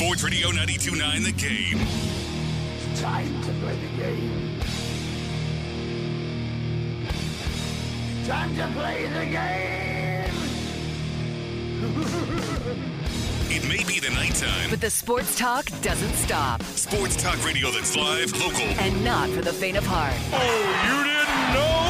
Sports Radio 92.9 The Game. Time to play the game. Time to play the game. It may be the nighttime. But the sports talk doesn't stop. Sports talk radio that's live, local. And not for the faint of heart. Oh, you didn't know?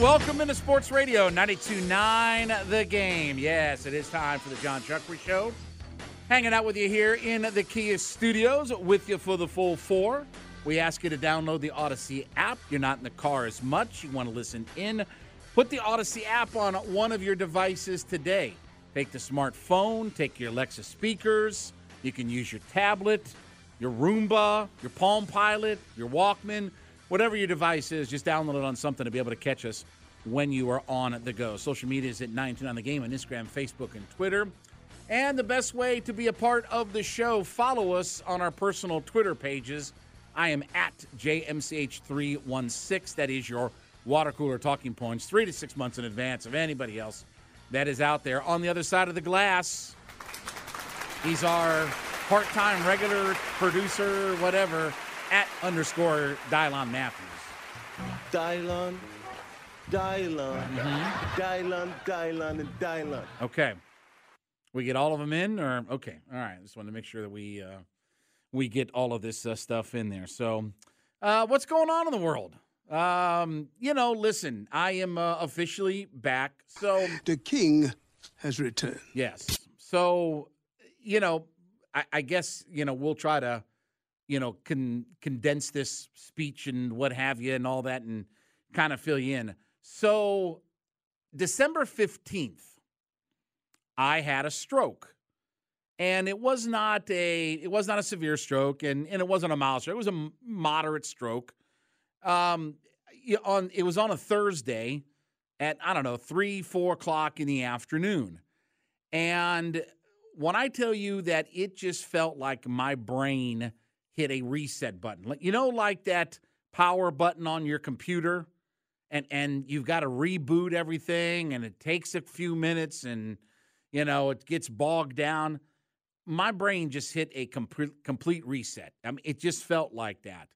Welcome into Sports Radio 92.9 The Game. Yes, it is time for the John Chuckery Show. Hanging out with you here in the Kia studios with you for the full four. We ask you to download the Audacy app. You're not in the car as much. You want to listen in. Put the Audacy app on one of your devices today. Take the smartphone, take your Alexa speakers. You can use your tablet, your Roomba, your Palm Pilot, your Walkman whatever your device is, just download it on something to be able to catch us when you are on the go. Social media is at 929 The Game on Instagram, Facebook, and Twitter. And the best way to be a part of the show, follow us on our personal Twitter pages. I am at JMCH316. That is your water cooler talking points, three to six months in advance of anybody else that is out there. On the other side of the glass, he's our part time regular producer, whatever, at underscore Dylon Matthews. Dylon, Dylon, Dylon, Dylon, and Dylon. Okay. We get all of them in, or okay, all right. Just wanted to make sure that we uh, we get all of this uh, stuff in there. So, uh, what's going on in the world? Um, you know, listen, I am uh, officially back. So, The king has returned. yes. So, you know, I, I guess you know we'll try to, you know, can condense this speech and what have you and all that, and kind of fill you in. So, December fifteenth. I had a stroke. And it was not a it was not a severe stroke and, and it wasn't a mild stroke. It was a moderate stroke. Um on it was on a Thursday at I don't know, three, four o'clock in the afternoon. And when I tell you that it just felt like my brain hit a reset button. You know, like that power button on your computer and and you've got to reboot everything and it takes a few minutes and you know it gets bogged down. My brain just hit a complete complete reset. I mean it just felt like that.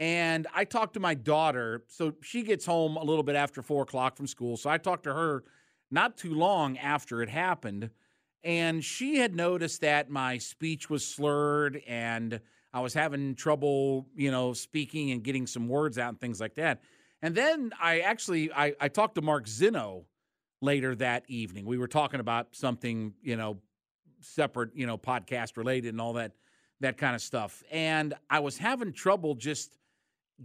And i talked to my daughter so she gets home a little bit after four o'clock from school so i talked to her not too long after it happened and she had noticed that my speech was slurred and i was having trouble you know speaking and getting some words out and things like that and then I actually I, I talked to Mark Zino later that evening. We were talking about something, you know, separate, you know, podcast related and all that that kind of stuff. And I was having trouble just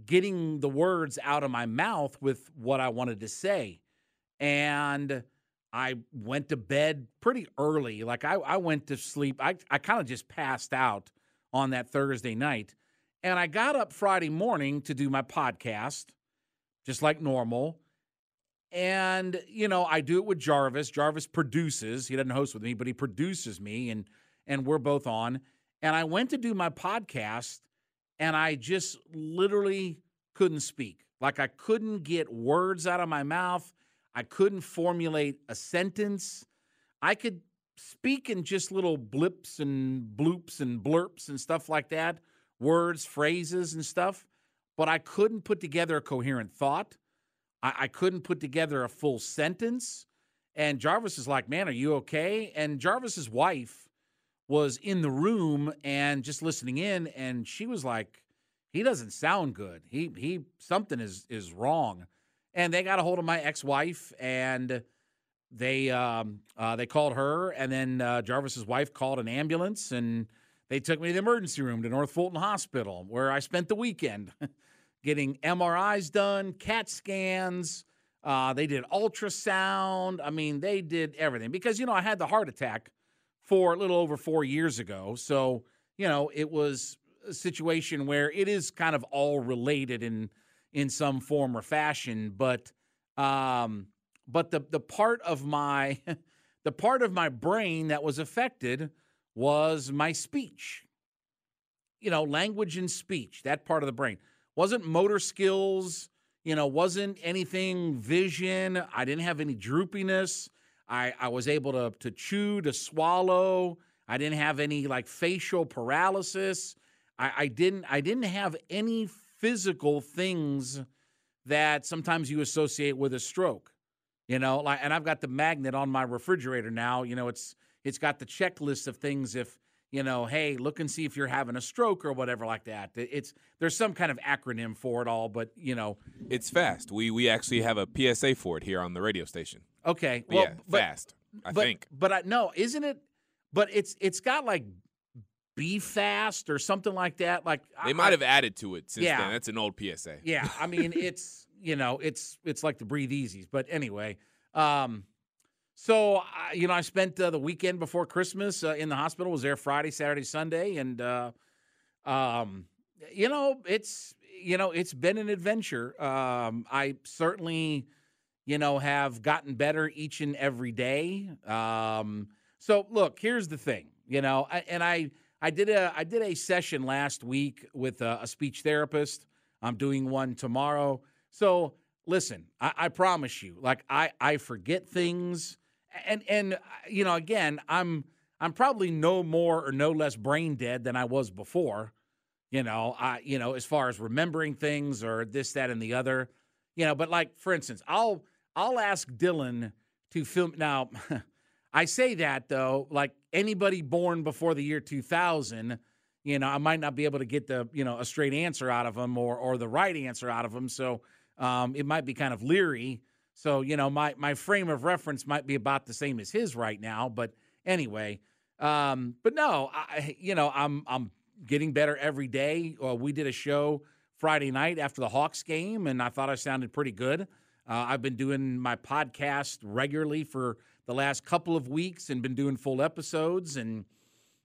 getting the words out of my mouth with what I wanted to say. And I went to bed pretty early. Like I, I went to sleep. I, I kind of just passed out on that Thursday night. And I got up Friday morning to do my podcast just like normal. And, you know, I do it with Jarvis. Jarvis produces. He doesn't host with me, but he produces me and and we're both on. And I went to do my podcast and I just literally couldn't speak. Like I couldn't get words out of my mouth. I couldn't formulate a sentence. I could speak in just little blips and bloops and blurps and stuff like that, words, phrases, and stuff, but I couldn't put together a coherent thought. I, I couldn't put together a full sentence. And Jarvis is like, "Man, are you okay?" And Jarvis's wife was in the room and just listening in, and she was like, "He doesn't sound good. He he something is is wrong." And they got a hold of my ex-wife, and they um, uh, they called her, and then uh, Jarvis's wife called an ambulance, and they took me to the emergency room to North Fulton Hospital, where I spent the weekend getting MRIs done, CAT scans. Uh, they did ultrasound. I mean, they did everything because you know I had the heart attack for a little over four years ago, so you know it was a situation where it is kind of all related in in some form or fashion, but um, but the the part of my the part of my brain that was affected was my speech. You know, language and speech, that part of the brain. Wasn't motor skills, you know, wasn't anything vision. I didn't have any droopiness. I, I was able to, to chew, to swallow. I didn't have any like facial paralysis. I, I didn't I didn't have any physical things that sometimes you associate with a stroke. You know, like and I've got the magnet on my refrigerator now. You know, it's it's got the checklist of things if you know, hey, look and see if you're having a stroke or whatever like that. It's there's some kind of acronym for it all, but you know, it's fast. We we actually have a PSA for it here on the radio station. Okay, well, yeah, but, fast. I but, think, but I no, isn't it? But it's it's got like be fast or something like that. Like they might have added to it since yeah, then. That's an old PSA. Yeah, I mean it's you know it's it's like the breathe easies. But anyway, um, so, you know, I spent uh, the weekend before Christmas uh, in the hospital. Was there Friday, Saturday, Sunday, and uh, um, you know, it's you know, it's been an adventure. Um, I certainly, you know, have gotten better each and every day. Um, so, look, here's the thing, you know, I, and I I did a I did a session last week with a, a speech therapist. I'm doing one tomorrow. So, listen, I, I promise you, like I I forget things and and uh, you know, again, I'm I'm probably no more or no less brain dead than I was before. You know, I you know, as far as remembering things or this, that, and the other. You know, but like for instance, I'll I'll ask Dylan to film now. I say that though, like anybody born before the year 2000, you know, I might not be able to get the you know a straight answer out of them or or the right answer out of them. So um, it might be kind of leery so, you know, my my frame of reference might be about the same as his right now, but anyway, um, but no, I you know, I'm I'm getting better every day. Uh, we did a show Friday night after the Hawks game and I thought I sounded pretty good. Uh, I've been doing my podcast regularly for the last couple of weeks and been doing full episodes and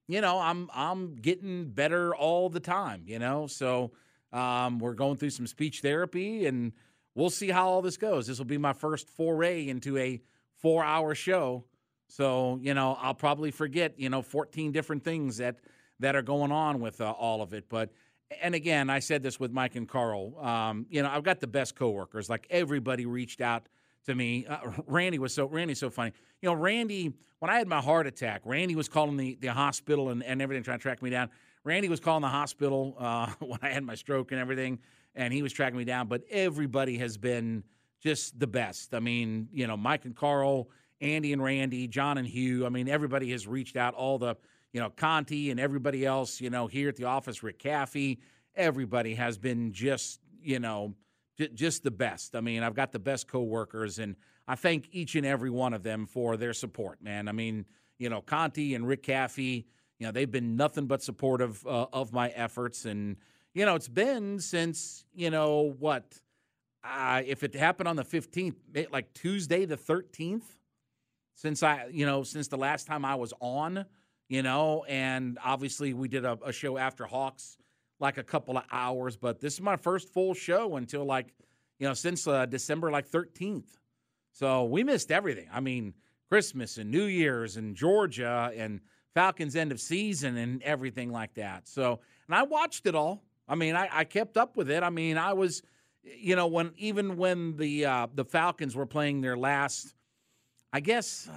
you know, I'm I'm getting better all the time, you know. So, um, we're going through some speech therapy and we'll see how all this goes. This will be my first foray into a four hour show. So, you know, I'll probably forget, you know, 14 different things that, that are going on with uh, all of it. But, and again, I said this with Mike and Carl. Um, you know, I've got the best coworkers. Like everybody reached out to me. Uh, Randy was so Randy's so funny. You know, Randy, when I had my heart attack, Randy was calling the, the hospital and, and everything, trying to track me down. Randy was calling the hospital uh, when I had my stroke and everything and he was tracking me down. But everybody has been just the best. I mean, you know, Mike and Carl, Andy and Randy, John and Hugh. I mean, everybody has reached out. All the, you know, Conti and everybody else. You know, here at the office, Rick Caffey. Everybody has been just, you know, just the best. I mean, I've got the best coworkers, and I thank each and every one of them for their support. Man, I mean, you know, Conti and Rick Caffey. You know, they've been nothing but supportive uh, of my efforts and you know, it's been since, you know, what? Uh, if it happened on the 15th, like Tuesday the 13th, since I, you know, since the last time I was on, you know, and obviously we did a, a show after Hawks like a couple of hours, but this is my first full show until like, you know, since uh, December like 13th. So we missed everything. I mean, Christmas and New Year's and Georgia and Falcons end of season and everything like that. So, and I watched it all. I mean, I, I kept up with it. I mean, I was, you know, when even when the uh, the Falcons were playing their last, I guess,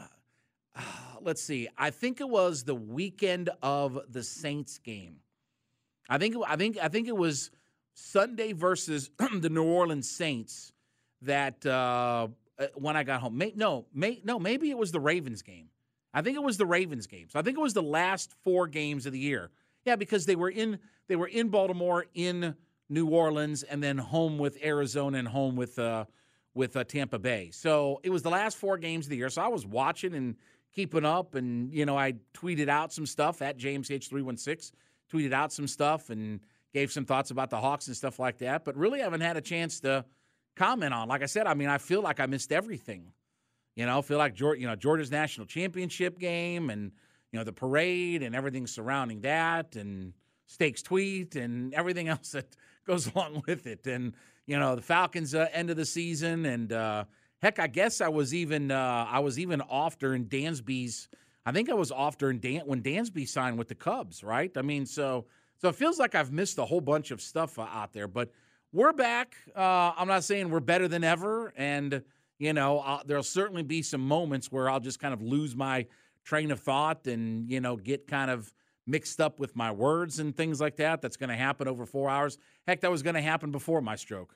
uh, let's see, I think it was the weekend of the Saints game. I think I think I think it was Sunday versus the New Orleans Saints that uh, uh, when I got home. May, no, may, no, maybe it was the Ravens game. I think it was the Ravens game. So I think it was the last four games of the year. Yeah, because they were in they were in Baltimore, in New Orleans, and then home with Arizona and home with uh, with uh, Tampa Bay. So it was the last four games of the year. So I was watching and keeping up, and you know I tweeted out some stuff at James H three one six. Tweeted out some stuff and gave some thoughts about the Hawks and stuff like that. But really, I haven't had a chance to comment on. Like I said, I mean, I feel like I missed everything. You know, feel like Georgia, you know Georgia's national championship game and you know the parade and everything surrounding that and Stakes tweet and everything else that goes along with it. And you know the Falcons uh, end of the season and uh, heck, I guess I was even uh, I was even off during Dansby's. I think I was off during Dan when Dansby signed with the Cubs, right? I mean, so so it feels like I've missed a whole bunch of stuff uh, out there, but we're back. Uh, I'm not saying we're better than ever, and you know I'll, there'll certainly be some moments where I'll just kind of lose my train of thought and you know get kind of mixed up with my words and things like that. That's going to happen over four hours. Heck, that was going to happen before my stroke.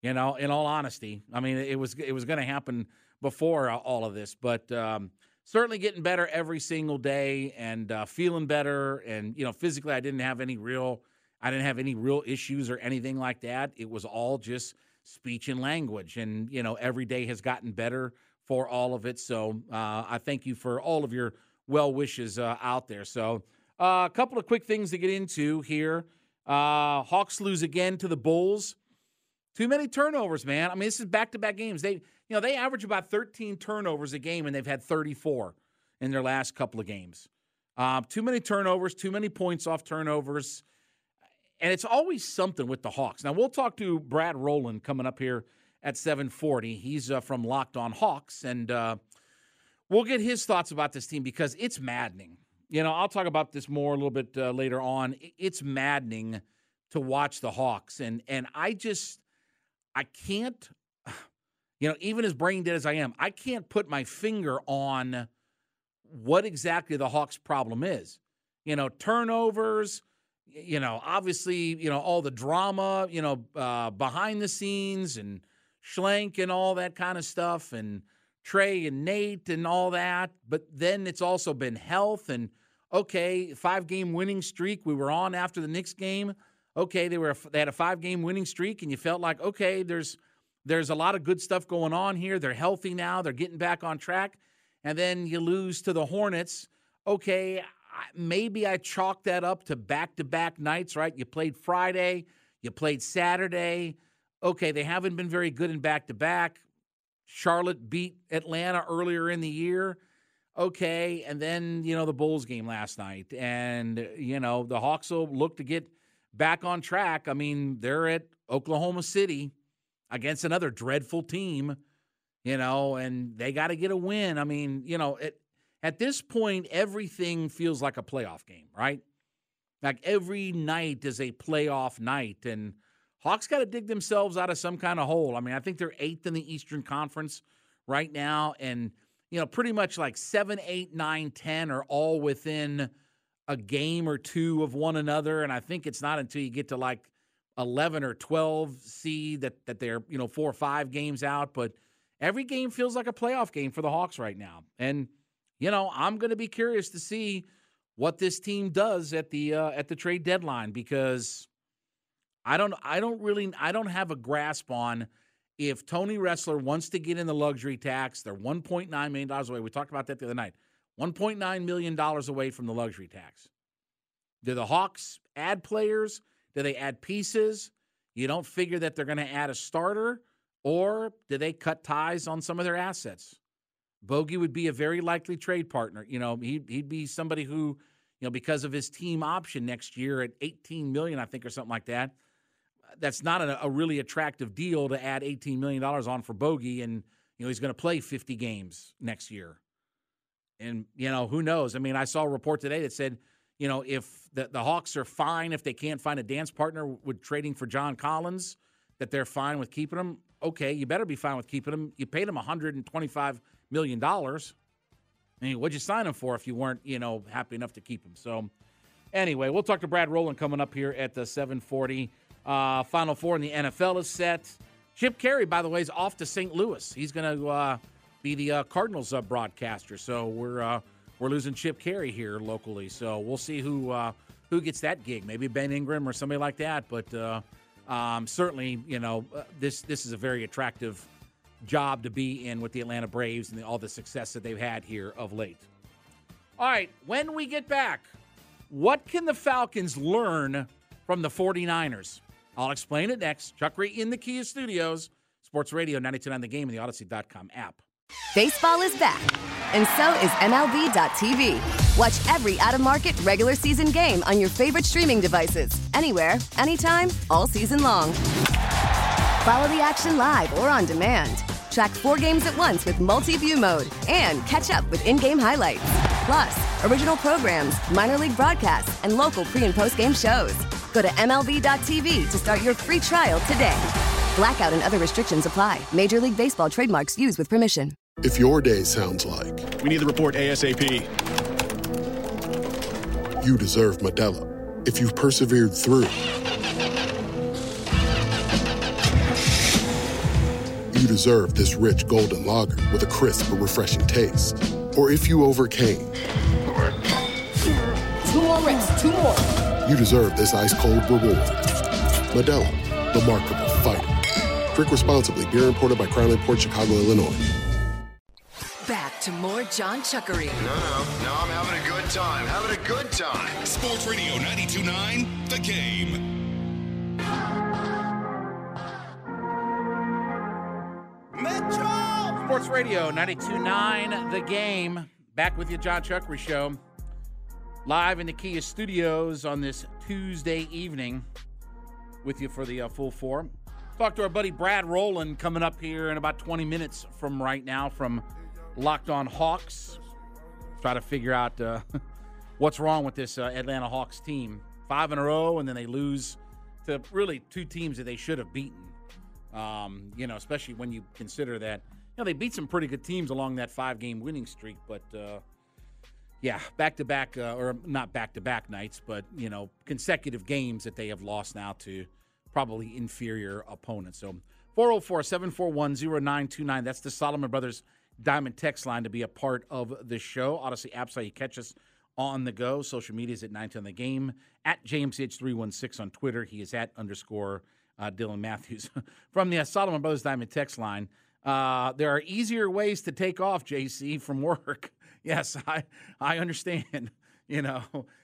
You know, in all honesty, I mean, it was it was going to happen before all of this, but um, certainly getting better every single day and uh, feeling better. And you know, physically, I didn't have any real, I didn't have any real issues or anything like that. It was all just speech and language, and you know, every day has gotten better for all of it. So uh, I thank you for all of your well wishes uh, out there. So uh, a couple of quick things to get into here. Uh, Hawks lose again to the Bulls. Too many turnovers, man. I mean, this is back-to-back games. They, you know, they average about 13 turnovers a game, and they've had 34 in their last couple of games. Uh, too many turnovers, too many points off turnovers, and it's always something with the Hawks. Now we'll talk to Brad Rowland coming up here at 7:40. He's uh, from Locked On Hawks, and uh, we'll get his thoughts about this team because it's maddening. You know, I'll talk about this more a little bit uh, later on. It's maddening to watch the Hawks, and and I just I can't, you know, even as brain dead as I am, I can't put my finger on what exactly the Hawks' problem is. You know, turnovers. You know, obviously, you know all the drama. You know, uh, behind the scenes and Schlenk and all that kind of stuff, and Trey and Nate and all that. But then it's also been health and okay, five game winning streak we were on after the Knicks game. Okay, they were they had a five game winning streak, and you felt like okay, there's there's a lot of good stuff going on here. They're healthy now. They're getting back on track, and then you lose to the Hornets. Okay, maybe I chalk that up to back to back nights. Right, you played Friday, you played Saturday. Okay, they haven't been very good in back to back. Charlotte beat Atlanta earlier in the year. Okay, and then you know the Bulls game last night, and you know the Hawks will look to get back on track. I mean, they're at Oklahoma City against another dreadful team, you know, and they got to get a win. I mean, you know, at at this point, everything feels like a playoff game, right? Like every night is a playoff night, and Hawks got to dig themselves out of some kind of hole. I mean, I think they're eighth in the Eastern Conference right now, and you know, pretty much like seven, eight, nine, ten are all within a game or two of one another. And I think it's not until you get to like 11 or 12 seed that, that they're, you know, four or five games out. But every game feels like a playoff game for the Hawks right now. And, you know, I'm going to be curious to see what this team does at the uh, at the trade deadline because I don't I don't really I don't have a grasp on if Tony Ressler wants to get in the luxury tax, they're $1.9 million away. We talked about that the other night. $1.9 million away from the luxury tax. Do the Hawks add players? Do they add pieces? You don't figure that they're going to add a starter, or do they cut ties on some of their assets? Bogey would be a very likely trade partner. You know, he'd, he'd be somebody who, you know, because of his team option next year at 18 million, I think, or something like that, that's not a, a really attractive deal to add $18 million on for Bogey. And, you know, he's going to play 50 games next year. And, you know, who knows? I mean, I saw a report today that said, you know, if the, the Hawks are fine if they can't find a dance partner with trading for John Collins, that they're fine with keeping him. Okay, you better be fine with keeping him. You paid him $125 million. dollars. I mean, what'd you sign him for if you weren't, you know, happy enough to keep him? So, anyway, we'll talk to Brad Rowland coming up here at the 740. Uh, Final Four in the NFL is set. Chip Caray, by the way, is off to St. Louis. He's going to uh, be the uh, Cardinals uh, broadcaster. So we're uh, we're losing Chip Caray here locally. So we'll see who uh, who gets that gig. Maybe Ben Ingram or somebody like that. But um, certainly, you know, this this is a very attractive job to be in with the Atlanta Braves and the, all the success that they've had here of late. All right, when we get back, what can the Falcons learn from the 49ers? I'll explain it next. Chuck Reed in the Kia Studios, Sports Radio 929 The Game and the Audacy.com app. Baseball is back, and so is MLB.tv. Watch every out of market regular season game on your favorite streaming devices, anywhere, anytime, all season long. Follow the action live or on demand. Track four games at once with multi view mode and catch up with in game highlights. Plus, original programs, minor league broadcasts, and local pre and post game shows. Go to MLB.tv to start your free trial today. Blackout and other restrictions apply. Major League Baseball trademarks used with permission. If your day sounds like we need the report ASAP, you deserve Modelo. If you've persevered through, you deserve this rich golden lager with a crisp but refreshing taste. Or if you overcame. Two more reps, two more. You deserve this ice cold reward. Modelo, the mark of a fighter. Drink responsibly. Beer imported by Crown Port Chicago, Illinois. Back to more John Chuckery. No, no, no, I'm having a good time. Having a good time. Sports Radio 929, The Game. Radio 929, The Game. Back with you, John Chuckery Show. Live in the Kia studios on this Tuesday evening with you for the uh, full four. Talk to our buddy Brad Rowland coming up here in about 20 minutes from right now from Locked On Hawks. Try to figure out uh, what's wrong with this uh, Atlanta Hawks team. Five in a row, and then they lose to really two teams that they should have beaten. Um, you know, especially when you consider that know they beat some pretty good teams along that five-game winning streak, but uh, yeah, back-to-back uh, or not back-to-back nights, but you know, consecutive games that they have lost now to probably inferior opponents. So 404-741-0929. That's the Solomon Brothers Diamond text line to be a part of the show. Audacy apps how you catch us on the go. Social media is at nine 910 the game. At JMCH316 on Twitter. He is at underscore uh, Dylan Matthews. from the uh, Solomon Brothers Diamond text line, uh, there are easier ways to take off, JC, from work. yes, I, I understand. You know,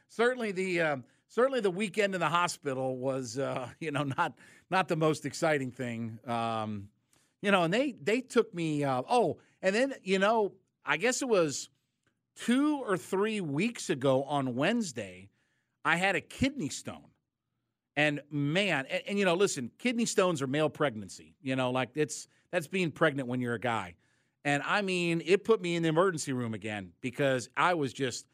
certainly the uh, certainly the weekend in the hospital was uh, you know not not the most exciting thing. Um, you know, and they they took me. Uh, oh, and then you know, I guess it was two or three weeks ago on Wednesday, I had a kidney stone. And man, and, and, you know, listen, kidney stones are male pregnancy. You know, like it's that's being pregnant when you're a guy. And I mean, it put me in the emergency room again because I was just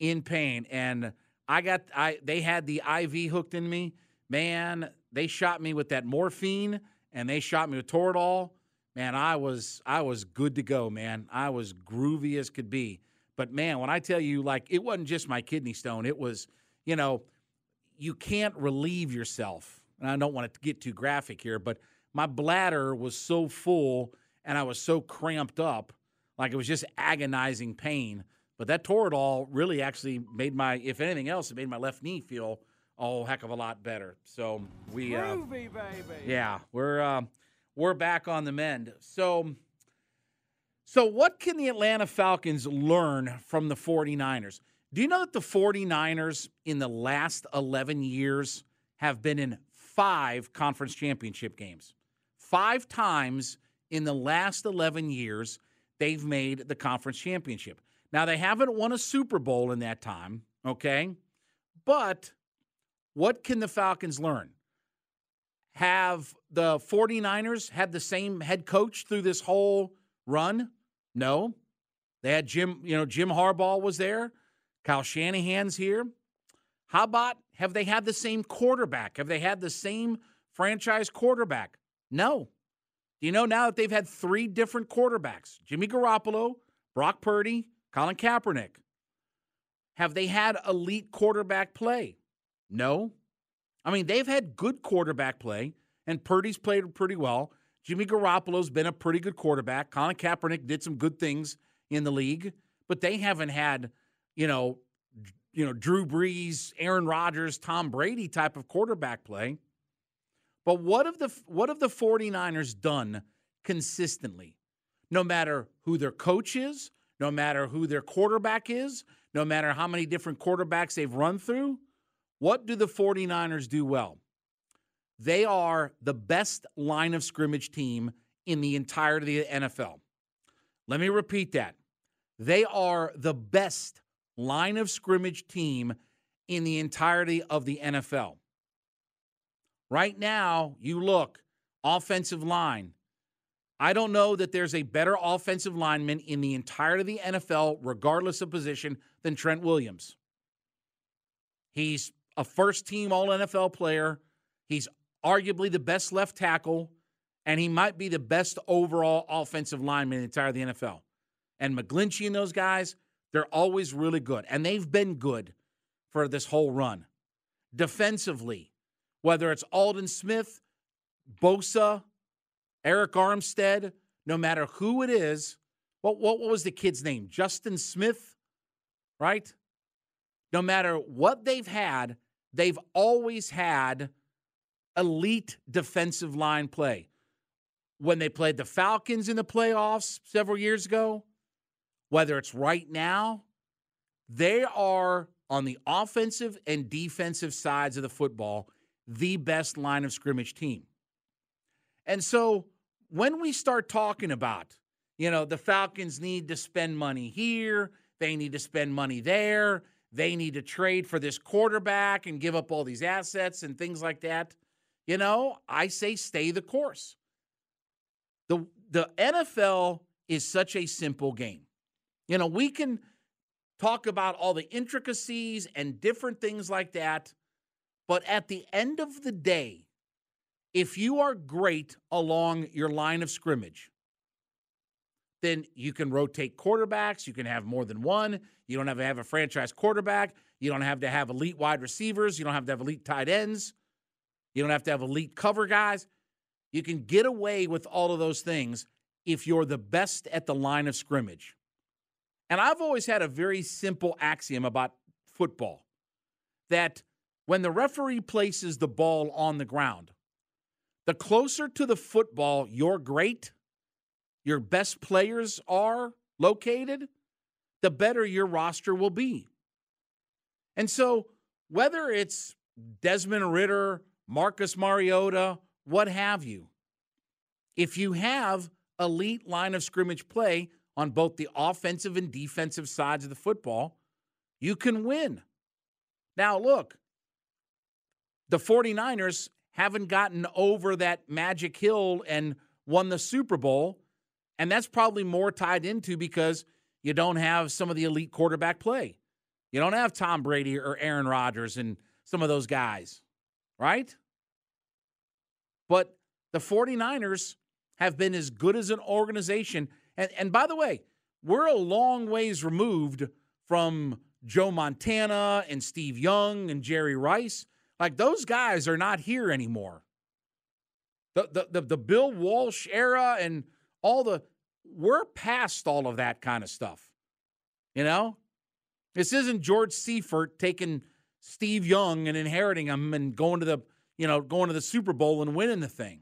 in pain. And I got I they had the IV hooked in me. Man, they shot me with that morphine and they shot me with Toradol. Man, I was I was good to go, man. I was groovy as could be. But man, when I tell you, like, it wasn't just my kidney stone, it was, you know, you can't relieve yourself. And I don't want to get too graphic here, but my bladder was so full and I was so cramped up, like it was just agonizing pain. But that Toradol really actually made my, if anything else, it made my left knee feel a whole heck of a lot better. So we, uh, Groovy, baby. yeah, we're uh, we're back on the mend. So, so what can the Atlanta Falcons learn from the 49ers? Do you know that the 49ers in the last 11 years have been in five conference championship games? Five times in the last 11 years, they've made the conference championship. Now, they haven't won a Super Bowl in that time, okay? But what can the Falcons learn? Have the 49ers had the same head coach through this whole run? No. They had Jim, you know, Jim Harbaugh was there. Kyle Shanahan's here. How about have they had the same quarterback? Have they had the same franchise quarterback? No. Do you know now that they've had three different quarterbacks? Jimmy Garoppolo, Brock Purdy, Colin Kaepernick. Have they had elite quarterback play? No. I mean, they've had good quarterback play, and Purdy's played pretty well. Jimmy Garoppolo's been a pretty good quarterback. Colin Kaepernick did some good things in the league, but they haven't had, you know, you know, Drew Brees, Aaron Rodgers, Tom Brady type of quarterback play. But what have the what have the 49ers done consistently? No matter who their coach is, no matter who their quarterback is, no matter how many different quarterbacks they've run through, what do the 49ers do well? They are the best line of scrimmage team in the entirety of the NFL. Let me repeat that. They are the best line of scrimmage team in the entirety of the NFL. Right now, you look, offensive line. I don't know that there's a better offensive lineman in the entirety of the NFL, regardless of position, than Trent Williams. He's a first team All NFL player. He's arguably the best left tackle, and he might be the best overall offensive lineman in the entire of the NFL. And McGlinchey and those guys, they're always really good, and they've been good for this whole run. Defensively, whether it's Aldon Smith, Bosa, Arik Armstead, no matter who it is, what, what, what was the kid's name? Justin Smith, right? No matter what they've had, they've always had elite defensive line play. When they played the Falcons in the playoffs several years ago, whether it's right now, they are on the offensive and defensive sides of the football the best line of scrimmage team. And so when we start talking about, you know, the Falcons need to spend money here, they need to spend money there, they need to trade for this quarterback and give up all these assets and things like that. You know, I say stay the course. The the NFL is such a simple game. You know, we can talk about all the intricacies and different things like that, but at the end of the day, if you are great along your line of scrimmage, then you can rotate quarterbacks. You can have more than one. You don't have to have a franchise quarterback. You don't have to have elite wide receivers. You don't have to have elite tight ends. You don't have to have elite cover guys. You can get away with all of those things if you're the best at the line of scrimmage. And I've always had a very simple axiom about football that when the referee places the ball on the ground, the closer to the football your great, your best players are located, the better your roster will be. And so, whether it's Desmond Ridder, Marcus Mariota, what have you, if you have elite line of scrimmage play on both the offensive and defensive sides of the football, you can win. Now, look, the 49ers haven't gotten over that magic hill and won the Super Bowl. And that's probably more tied into because you don't have some of the elite quarterback play. You don't have Tom Brady or Aaron Rodgers and some of those guys, right? But the 49ers have been as good as an organization. And, and by the way, we're a long ways removed from Joe Montana and Steve Young and Jerry Rice. Like those guys are not here anymore. The, the, the, the Bill Walsh era and all the, we're past all of that kind of stuff. You know? This isn't George Seifert taking Steve Young and inheriting him and going to the, you know, going to the Super Bowl and winning the thing.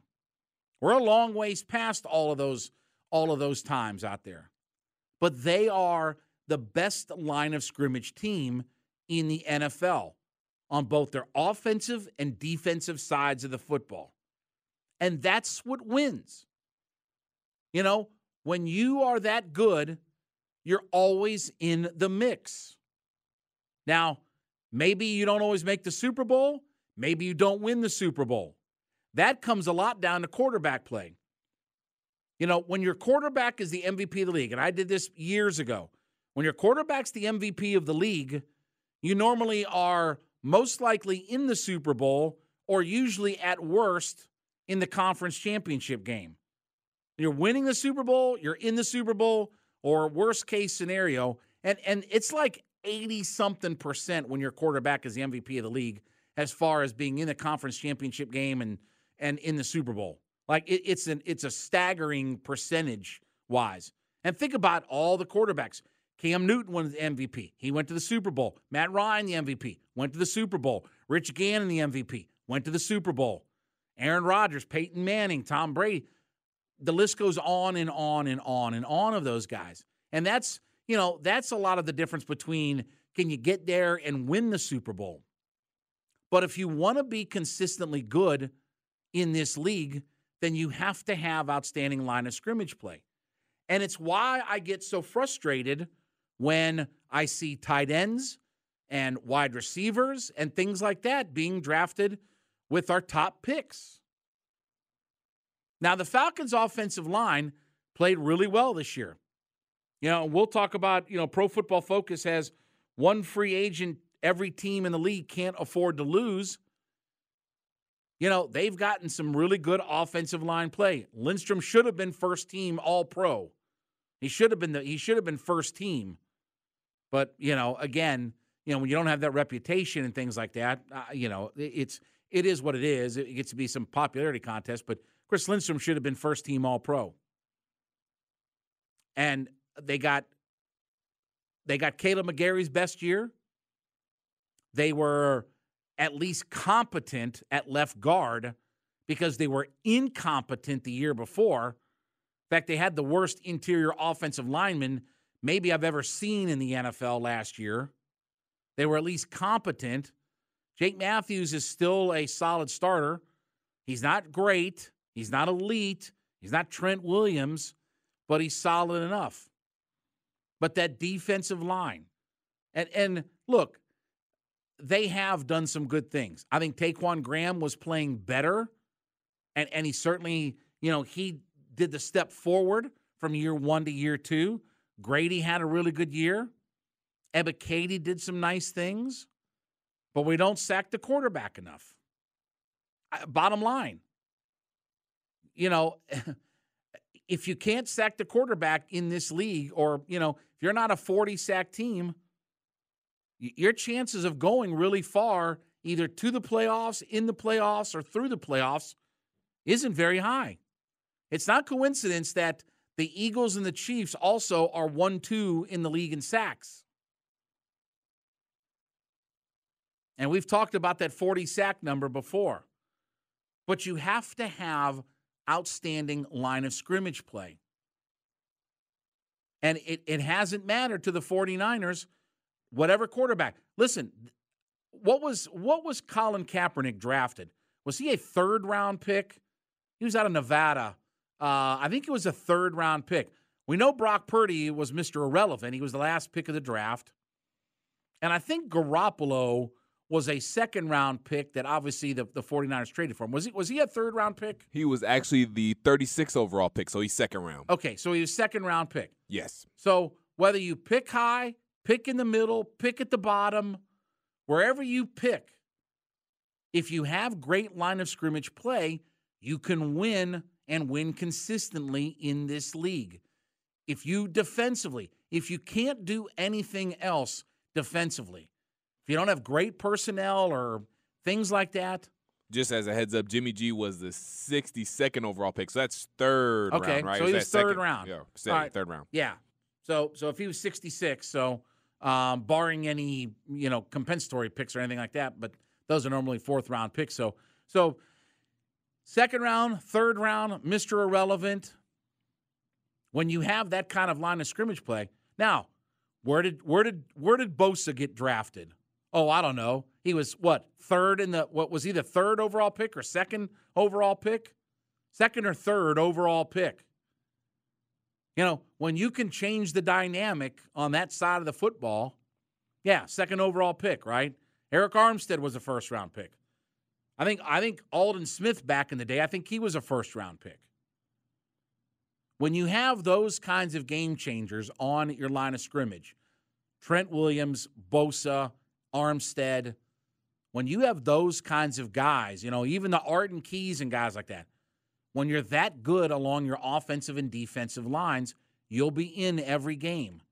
We're a long ways past all of those all of those times out there. But they are the best line of scrimmage team in the NFL on both their offensive and defensive sides of the football. And that's what wins. You know, when you are that good, you're always in the mix. Now, maybe you don't always make the Super Bowl, maybe you don't win the Super Bowl. That comes a lot down to quarterback play. You know, when your quarterback is the MVP of the league, and I did this years ago, when your quarterback's the MVP of the league, you normally are most likely in the Super Bowl or usually at worst in the conference championship game. You're winning the Super Bowl, you're in the Super Bowl, or worst case scenario, and and it's like 80 something percent when your quarterback is the MVP of the league as far as being in the conference championship game and and in the Super Bowl. Like it, it's an it's a staggering percentage wise. And think about all the quarterbacks. Cam Newton won the MVP. He went to the Super Bowl. Matt Ryan, the MVP, went to the Super Bowl. Rich Gannon, the MVP, went to the Super Bowl. Aaron Rodgers, Peyton Manning, Tom Brady. The list goes on and on and on and on of those guys. And that's, you know, that's a lot of the difference between can you get there and win the Super Bowl? But if you want to be consistently good in this league, then you have to have outstanding line of scrimmage play. And it's why I get so frustrated when I see tight ends and wide receivers and things like that being drafted with our top picks. Now, the Falcons' offensive line played really well this year. You know, we'll talk about, you know, Pro Football Focus has one free agent every team in the league can't afford to lose. You know, they've gotten some really good offensive line play. Lindstrom should have been first team all pro. He should have been the he should have been first team. But, you know, again, you know, when you don't have that reputation and things like that, uh, you know, it's it is what it is. It gets to be some popularity contest, but Chris Lindstrom should have been first team all pro. And they got they got Kaleb McGary's best year. They were at least competent at left guard because they were incompetent the year before. In fact, they had the worst interior offensive lineman maybe I've ever seen in the NFL last year. They were at least competent. Jake Matthews is still a solid starter. He's not great. He's not elite. He's not Trent Williams, but he's solid enough. But that defensive line, and and look, they have done some good things. I think Ta'Quon Graham was playing better, and and he certainly, you know, he did the step forward from year one to year two. Grady had a really good year. Ebiketie did some nice things, but we don't sack the quarterback enough. Bottom line, you know, if you can't sack the quarterback in this league, or, you know, if you're not a 40 sack team, your chances of going really far, either to the playoffs, in the playoffs, or through the playoffs, isn't very high. It's not coincidence that the Eagles and the Chiefs also are 1 2 in the league in sacks. And we've talked about that 40 sack number before. But you have to have outstanding line of scrimmage play. And it, it hasn't mattered to the 49ers, whatever quarterback. Listen, what was what was Colin Kaepernick drafted? Was he a third round pick? He was out of Nevada. Uh, I think it was a third round pick. We know Brock Purdy was Mr. Irrelevant. He was the last pick of the draft. And I think Garoppolo was a second round pick that obviously the, the 49ers traded for him. Was he was he a third round pick? He was actually the 36th overall pick, so he's second round. Okay, so he was second round pick. Yes. So whether you pick high, pick in the middle, pick at the bottom, wherever you pick, if you have great line of scrimmage play, you can win and win consistently in this league. If you defensively, if you can't do anything else defensively, if you don't have great personnel or things like that. Just as a heads up, Jimmy G was the 62nd overall pick. So that's third okay, round, right? So he was third second? round. Yeah, second, right. third round. Yeah. So so if he was 66, so um, barring any, you know, compensatory picks or anything like that, but those are normally fourth round picks. So so Second round, third round, Mr. Irrelevant. When you have that kind of line of scrimmage play. Now, where did where did where did Bosa get drafted? Oh, I don't know. He was what, third in the what was he the third overall pick or second overall pick? Second or third overall pick. You know, when you can change the dynamic on that side of the football, yeah, second overall pick, right? Arik Armstead was a first round pick. I think I think Aldon Smith back in the day, I think he was a first round pick. When you have those kinds of game changers on your line of scrimmage, Trent Williams, Bosa, Armstead, when you have those kinds of guys, you know, even the Arden Keys and guys like that, when you're that good along your offensive and defensive lines, you'll be in every game.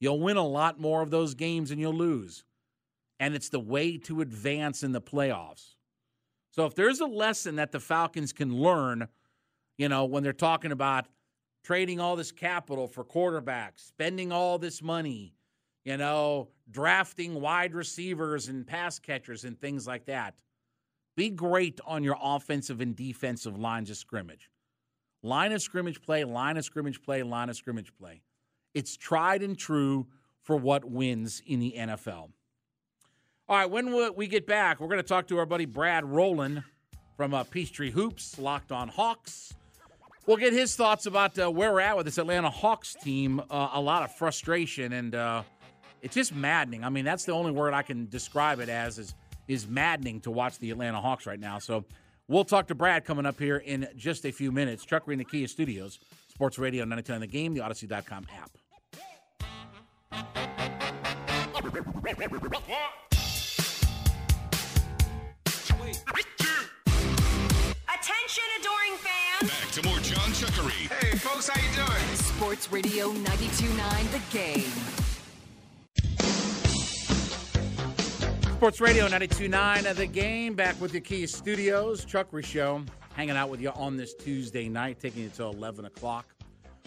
You'll win a lot more of those games than you'll lose. And it's the way to advance in the playoffs. So if there's a lesson that the Falcons can learn You know, when they're talking about trading all this capital for quarterbacks, spending all this money, you know, drafting wide receivers and pass catchers and things like that. Be great on your offensive and defensive lines of scrimmage. Line of scrimmage play, line of scrimmage play, line of scrimmage play. It's tried and true for what wins in the NFL. All right, when we get back, we're going to talk to our buddy Brad Rowland from uh, Peachtree Hoops, Locked on Hawks. We'll get his thoughts about uh, where we're at with this Atlanta Hawks team. Uh, a lot of frustration, and uh, it's just maddening. I mean, that's the only word I can describe it as is is maddening to watch the Atlanta Hawks right now. So we'll talk to Brad coming up here in just a few minutes. Chuck in the Kia Studios, Sports Radio 99 The Game, the Audacy.com app. Attention, adoring fans. Back to more John Chuckery. Hey, folks, how you doing? Sports Radio 92.9 The Game. Sports Radio 92.9 The Game. Back with the Kia Studios. Chuckery Show. Hanging out with you on this Tuesday night, taking you to 11 o'clock.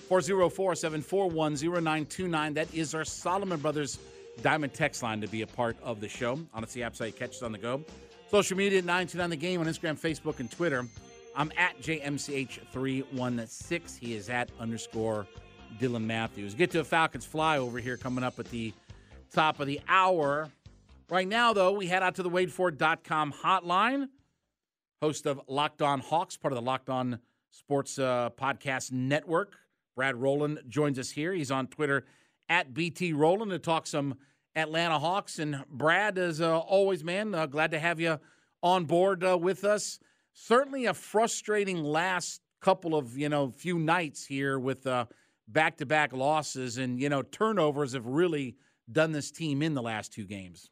404-741-0929. That is our Solomon Brothers Diamond text line to be a part of the show. Audacy app site, catch us on the go. Social media at 929 The Game on Instagram, Facebook, and Twitter. I'm at JMCH316. He is at underscore Dylan Matthews. Get to a Falcons fly over here coming up at the top of the hour. Right now, though, we head out to the WadeFord.com hotline. Host of Locked On Hawks, part of the Locked On Sports uh, Podcast Network. Brad Rowland joins us here. He's on Twitter at BT Rowland to talk some Atlanta Hawks. And Brad, as uh, always, man, uh, glad to have you on board uh, with us. Certainly a frustrating last couple of you know few nights here with back to back losses and you know turnovers have really done this team in the last two games.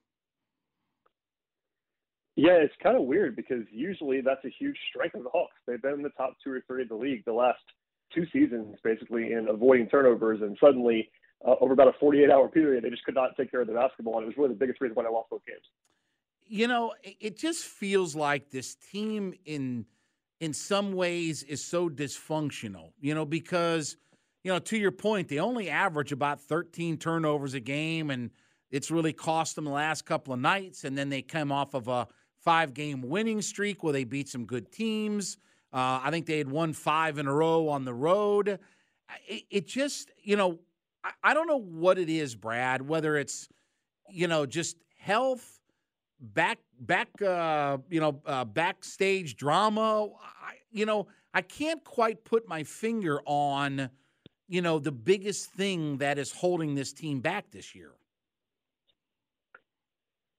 Yeah, it's kind of weird because usually that's a huge strength of the Hawks. They've been in the top two or three of the league the last two seasons, basically, in avoiding turnovers, and suddenly uh, over about a 48 hour period. They just could not take care of the basketball, and it was really the biggest reason why they lost both games. You know, it just feels like this team in in some ways is so dysfunctional. You know, because you know to your point, they only average about 13 turnovers a game, and it's really cost them the last couple of nights. And then they come off of a five game winning streak where they beat some good teams. Uh, I think they had won five in a row on the road. It, it just, you know, I, don't know what it is, Brad. Whether it's you know just health, back back uh, you know uh, backstage drama. I, you know, I can't quite put my finger on you know the biggest thing that is holding this team back this year.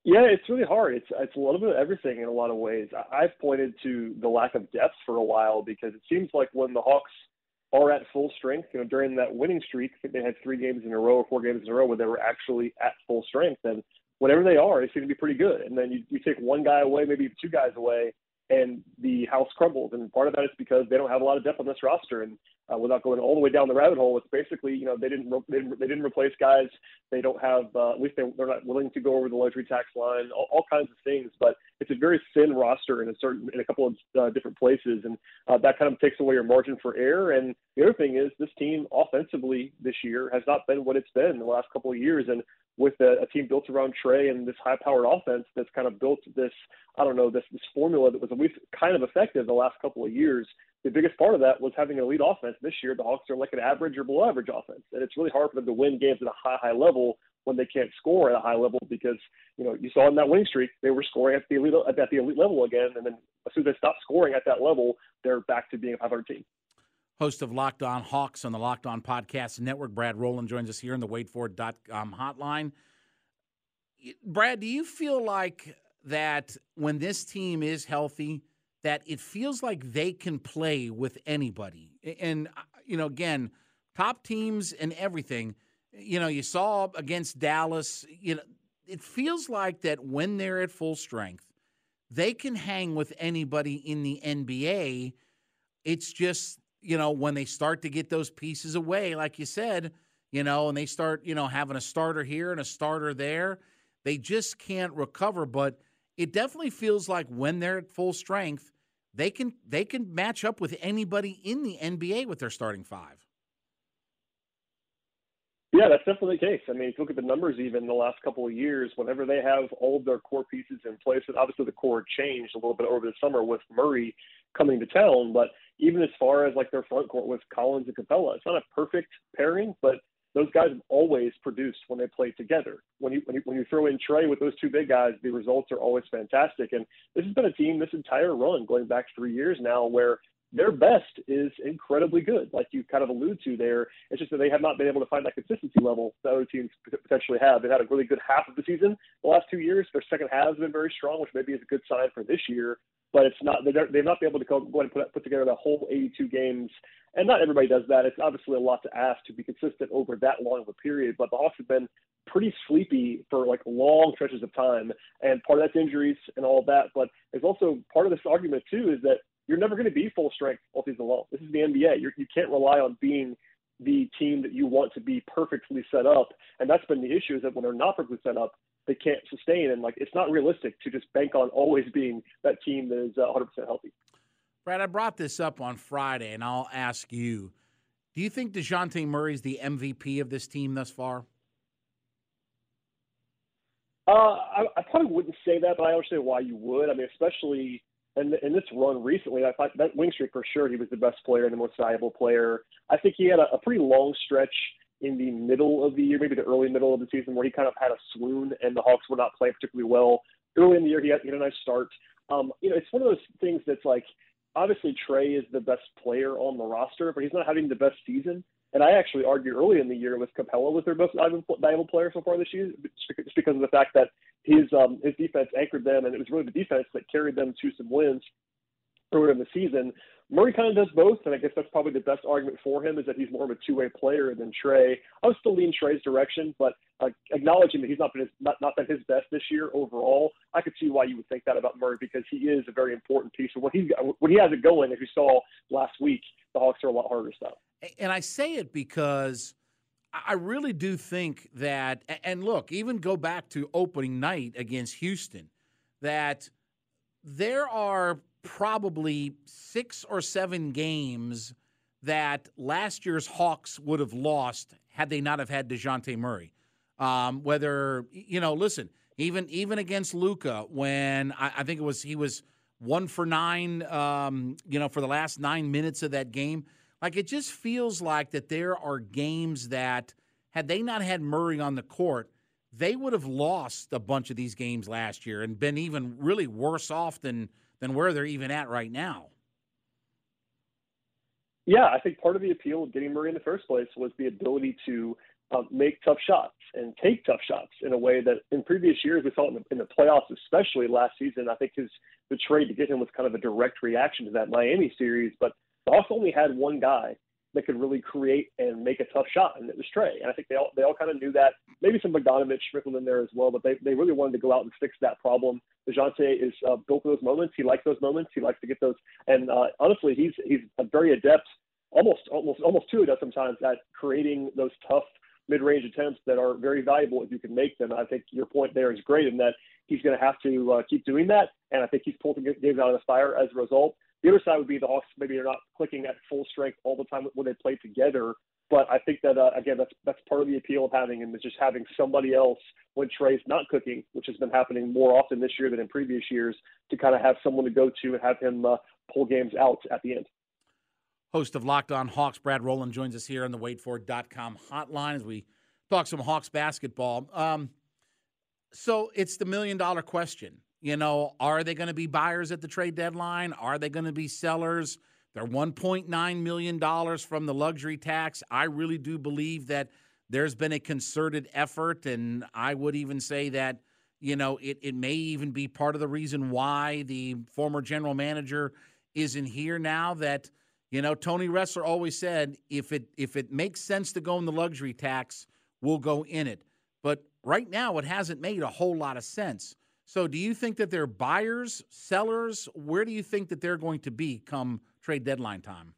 Yeah, it's really hard. It's it's a little bit of everything in a lot of ways. I've pointed to the lack of depth for a while because it seems like when the Hawks are at full strength. You know, during that winning streak, I think they had three games in a row or four games in a row where they were actually at full strength. And whatever they are, they seem to be pretty good. And then you, you take one guy away, maybe two guys away, and the house crumbles. And part of that is because they don't have a lot of depth on this roster. And uh, without going all the way down the rabbit hole, it's basically you know they didn't they didn't, they didn't replace guys. They don't have uh, at least they, they're not willing to go over the luxury tax line. All, all kinds of things, but it's a very thin roster in a certain in a couple of uh, different places, and uh, that kind of takes away your margin for error. And the other thing is this team offensively this year has not been what it's been the last couple of years, and with a, a team built around Trae and this high-powered offense that's kind of built this I don't know this this formula that was at least kind of effective the last couple of years the biggest part of that was having an elite offense. This year, the Hawks are like an average or below average offense, and it's really hard for them to win games at a high, high level when they can't score at a high level because you know you saw in that winning streak they were scoring at the elite at the elite level again, and then as soon as they stop scoring at that level, they're back to being a 500 team. Host of Locked On Hawks on the Locked On Podcast Network, Brad Rowland joins us here in the WadeFord.com hotline. Brad, do you feel like that when this team is healthy? That it feels like they can play with anybody. And, uh, you know, again, top teams and everything. You know, you saw against Dallas, you know, it feels like that when they're at full strength, they can hang with anybody in the NBA. It's just, you know, when they start to get those pieces away, like you said, you know, and they start, you know, having a starter here and a starter there, they just can't recover. But it definitely feels like when they're at full strength, they can they can match up with anybody in the NBA with their starting five. Yeah, that's definitely the case. I mean, if you look at the numbers, even the last couple of years, whenever they have all of their core pieces in place, and obviously the core changed a little bit over the summer with Murray coming to town, but even as far as like their front court with Collins and Capela, it's not a perfect pairing, but those guys have always produced when they play together. When you, when you when you throw in Trae with those two big guys, the results are always fantastic. And this has been a team this entire run, going back three years now, where their best is incredibly good, like you kind of allude to there. It's just that they have not been able to find that consistency level that other teams potentially have. They've had a really good half of the season the last two years. Their second half has been very strong, which maybe is a good sign for this year. But it's not they're, they've not been able to go, go and put, put together the whole 82 games and not everybody does that. It's obviously a lot to ask to be consistent over that long of a period, but the Hawks have been pretty sleepy for like long stretches of time, and part of that's injuries and all that. But there's also part of this argument too is that you're never going to be full strength all season long. This is the NBA. You're, you can't rely on being the team that you want to be perfectly set up, and that's been the issue is that when they're not perfectly set up, they can't sustain, and like it's not realistic to just bank on always being that team that is uh, 100% healthy. Brad, I brought this up on Friday, and I'll ask you do you think DeJounte Murray is the MVP of this team thus far? Uh, I, I probably wouldn't say that, but I understand why you would. I mean, especially in, in this run recently, I thought that wing streak for sure, he was the best player and the most valuable player. I think he had a, a pretty long stretch in the middle of the year, maybe the early middle of the season, where he kind of had a swoon and the Hawks were not playing particularly well. Early in the year, he had, he had a nice start. Um, you know, it's one of those things that's like – obviously Trae is the best player on the roster, but he's not having the best season. And I actually argued early in the year with Capela was their most valuable player so far this year, just because of the fact that his um, his defense anchored them, and it was really the defense that carried them to some wins earlier in the season. Murray kind of does both, and I guess that's probably the best argument for him is that he's more of a two-way player than Trae. I would still lean Trae's direction, but uh, acknowledging that he's not been his, not, not been his best this year overall, I could see why you would think that about Murray because he is a very important piece. And when he when he has it going, as you saw last week, the Hawks are a lot harder stuff. And I say it because I really do think that, and look, even go back to opening night against Houston, that there are probably six or seven games that last year's Hawks would have lost had they not have had Dejounte Murray. Um, whether you know, listen, even even against Luka, when I, I, think it was he was one for nine, um, you know, for the last nine minutes of that game. Like it just feels like that there are games that had they not had Murray on the court, they would have lost a bunch of these games last year and been even really worse off than than where they're even at right now. Yeah, I think part of the appeal of getting Murray in the first place was the ability to uh, make tough shots and take tough shots in a way that in previous years we saw in the, in the playoffs, especially last season. I think his the trade to get him was kind of a direct reaction to that Miami series. But Hawks only had one guy that could really create and make a tough shot, and it was Trae. And I think they all they all kind of knew that. Maybe some Bogdanovich sprinkled in there as well, but they they really wanted to go out and fix that problem. Dejounte is uh, built for those moments. He likes those moments. He likes to get those. And uh, honestly, he's he's a very adept, almost almost almost too adept sometimes at creating those tough mid-range attempts that are very valuable if you can make them. I think your point there is great in that he's going to have to uh, keep doing that, and I think he's pulled games out of the fire as a result. The other side would be the Hawks. Maybe they're not clicking at full strength all the time when they play together. But I think that uh, again, that's that's part of the appeal of having him is just having somebody else when Trae's not cooking, which has been happening more often this year than in previous years, to kind of have someone to go to and have him uh, pull games out at the end. Host of Locked On Hawks, Brad Rowland joins us here on the WadeFord.com hotline as we talk some Hawks basketball. Um, so it's the million dollar question. You know, are they going to be buyers at the trade deadline? Are they going to be sellers? They're $1.9 million from the luxury tax. I really do believe that there's been a concerted effort, and I would even say that, you know, it, it may even be part of the reason why the former general manager isn't here now. That, you know, Tony Ressler always said if it if it makes sense to go in the luxury tax, we'll go in it. But right now, it hasn't made a whole lot of sense. So, do you think that they're buyers, sellers? Where do you think that they're going to be come trade deadline time?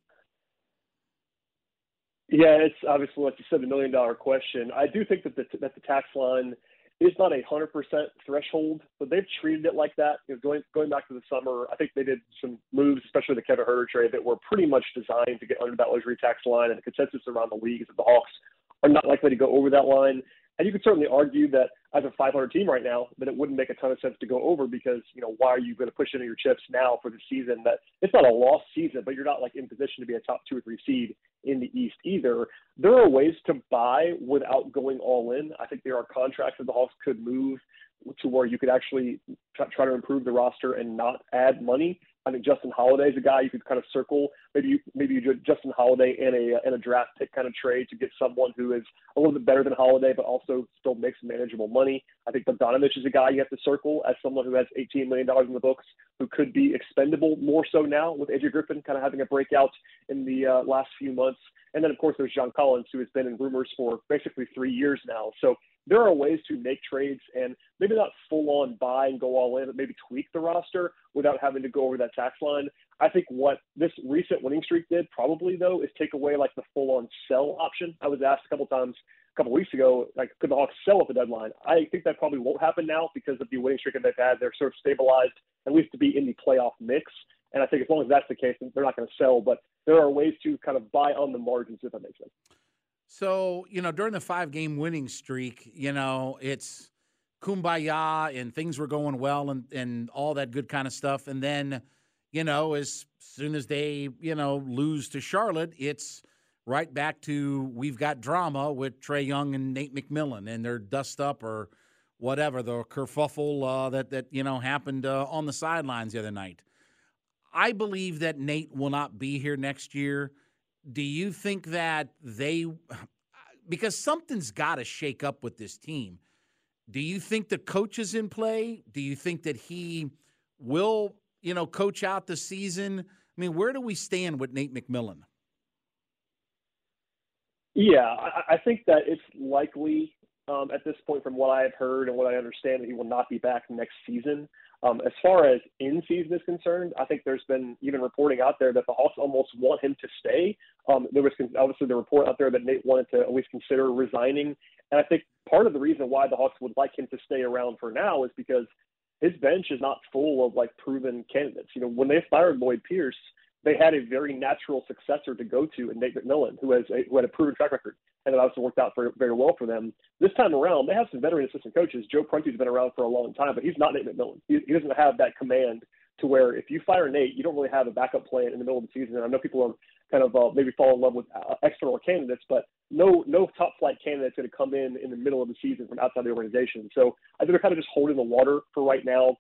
Yeah, it's obviously, like you said, the million dollar question. I do think that the, that the tax line is not a hundred percent threshold, but they've treated it like that. You know, going going back to the summer, I think they did some moves, especially the Kevin Huerter trade, that were pretty much designed to get under that luxury tax line. And the consensus around the league is that the Hawks are not likely to go over that line. And you could certainly argue that as a 500 team right now, that it wouldn't make a ton of sense to go over because you know why are you going to push into your chips now for the season? That it's not a lost season, but you're not like in position to be a top two or three seed in the East either. There are ways to buy without going all in. I think there are contracts that the Hawks could move to where you could actually try to improve the roster and not add money. I think Justin Holiday is a guy you could kind of circle. Maybe you maybe you do Justin Holiday in a in a draft pick kind of trade to get someone who is a little bit better than Holiday, but also still makes manageable money. I think Bogdanovich is a guy you have to circle as someone who has 18 million dollars in the books, who could be expendable more so now with AJ Griffin kind of having a breakout in the uh, last few months. And then of course there's John Collins, who has been in rumors for basically three years now. So there are ways to make trades and maybe not full on buy and go all in, but maybe tweak the roster without having to go over that tax line. I think what this recent winning streak did probably though is take away like the full on sell option. I was asked a couple times a couple weeks ago, like could the Hawks sell at the deadline? I think that probably won't happen now because of the winning streak that they've had. They're sort of stabilized at least to be in the playoff mix. And I think as long as that's the case, they're not going to sell. But there are ways to kind of buy on the margins, if that makes sense. So, you know, during the five game winning streak, you know, it's kumbaya and things were going well and, and all that good kind of stuff. And then, you know, as soon as they, you know, lose to Charlotte, it's right back to we've got drama with Trae Young and Nate McMillan and their dust up or whatever, the kerfuffle uh, that, that, you know, happened uh, on the sidelines the other night. I believe that Nate will not be here next year do you think that they because something's got to shake up with this team. Do you think the coach is in play? Do you think that he will you know coach out the season? I mean where do we stand with nate mcmillan? Yeah i, I think that it's likely um, at this point from what i've heard and what i understand that he will not be back next season um, as far as in season is concerned, I think there's been even reporting out there that the Hawks almost want him to stay. Um, there was obviously the report out there that Nate wanted to at least consider resigning. And I think part of the reason why the Hawks would like him to stay around for now is because his bench is not full of like proven candidates. You know, when they fired Lloyd Pierce, they had a very natural successor to go to in Nate McMillan, who has a, who had a proven track record, and it obviously worked out very, very well for them. This time around, they have some veteran assistant coaches. Joe Prunty's been around for a long time, but he's not Nate McMillan. He, he doesn't have that command to where if you fire Nate, you don't really have a backup plan in the middle of the season. And I know people are kind of uh, maybe fall in love with uh, external candidates, but no no top flight candidate's going to come in in the middle of the season from outside the organization. So I think they're kind of just holding the water for right now.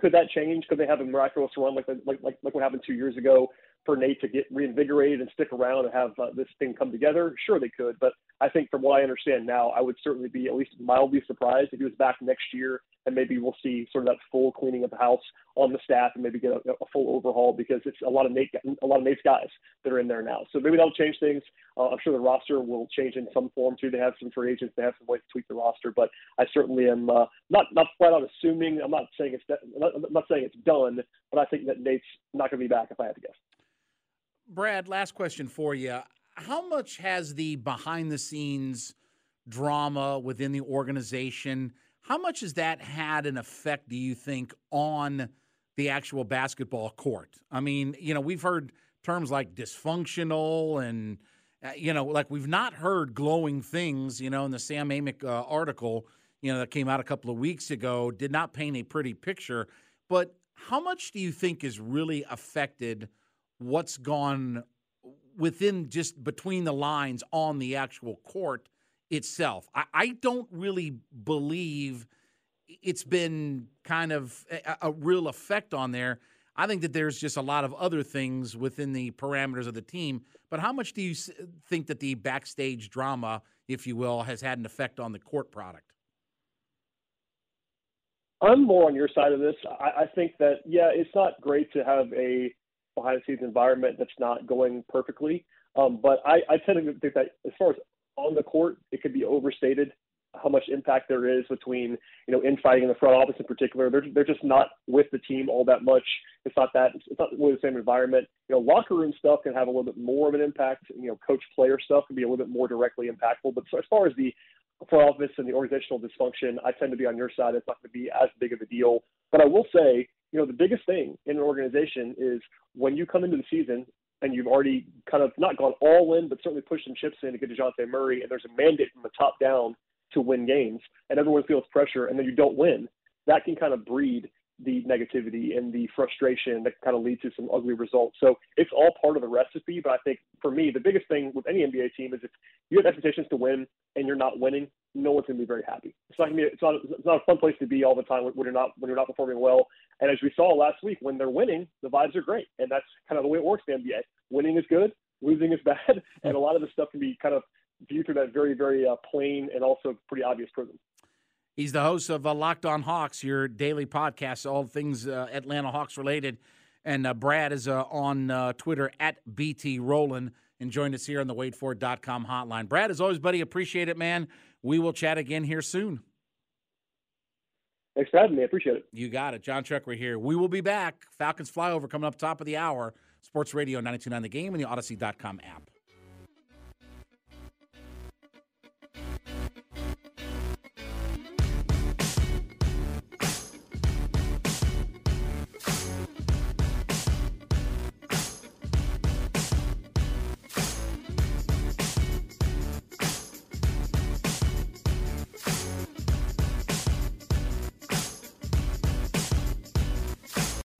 Could that change? Could they have a miraculous run like like like, like what happened two years ago? For Nate to get reinvigorated and stick around and have uh, this thing come together? Sure, they could. But I think from what I understand now, I would certainly be at least mildly surprised if he was back next year and maybe we'll see sort of that full cleaning of the house on the staff and maybe get a, a full overhaul because it's a lot of Nate, a lot of Nate's guys that are in there now. So maybe that'll change things. Uh, I'm sure the roster will change in some form too. They have some free agents. They have some ways to tweak the roster, but I certainly am uh, not not flat out assuming. I'm not saying it's I'm not saying it's done, but I think that Nate's not going to be back if I had to guess. Brad, last question for you. How much has the behind the scenes drama within the organization, how much has that had an effect, do you think, on the actual basketball court? I mean, you know, we've heard terms like dysfunctional and, uh, you know, like we've not heard glowing things, you know, in the Sam Amick uh, article, you know, that came out a couple of weeks ago, did not paint a pretty picture. But how much do you think is really affected – what's gone within just between the lines on the actual court itself. I, I don't really believe it's been kind of a, a, real effect on there. I think that there's just a lot of other things within the parameters of the team. But how much do you think that the backstage drama, if you will, has had an effect on the court product? I'm more on your side of this. I, I think that yeah, it's not great to have a behind the scenes environment that's not going perfectly. Um, but I, I tend to think that as far as on the court, it could be overstated how much impact there is between you know infighting in the front office in particular. They're they're just not with the team all that much. It's not that it's not really the same environment. You know, locker room stuff can have a little bit more of an impact. You know, coach player stuff can be a little bit more directly impactful. But as far as the front office and the organizational dysfunction, I tend to be on your side. It's not going to be as big of a deal. But I will say, you know, the biggest thing in an organization is when you come into the season and you've already kind of not gone all in, but certainly pushed some chips in to get DeJounte Murray, and there's a mandate from the top down to win games, and everyone feels pressure, and then you don't win, that can kind of breed the negativity and the frustration that kind of lead to some ugly results. So it's all part of the recipe. But I think for me, the biggest thing with any NBA team is if you have expectations to win and you're not winning, no one's going to be very happy. It's not going to be, it's not, it's not a fun place to be all the time when you're not, when you're not performing well. And as we saw last week, when they're winning, the vibes are great. And that's kind of the way it works in the NBA. Winning is good, losing is bad. And a lot of this stuff can be kind of viewed through that very, very uh, plain and also pretty obvious prism. He's the host of uh, Locked On Hawks, your daily podcast, all things uh, Atlanta Hawks related. And uh, Brad is uh, on uh, Twitter at BT Rowland and joined us here on the WadeFord.com hotline. Brad, as always, buddy, appreciate it, man. We will chat again here soon. Thanks for having me. I appreciate it. You got it. John Chuck, we're here. We will be back. Falcons flyover coming up top of the hour. Sports Radio 929 The Game and the Audacy.com app.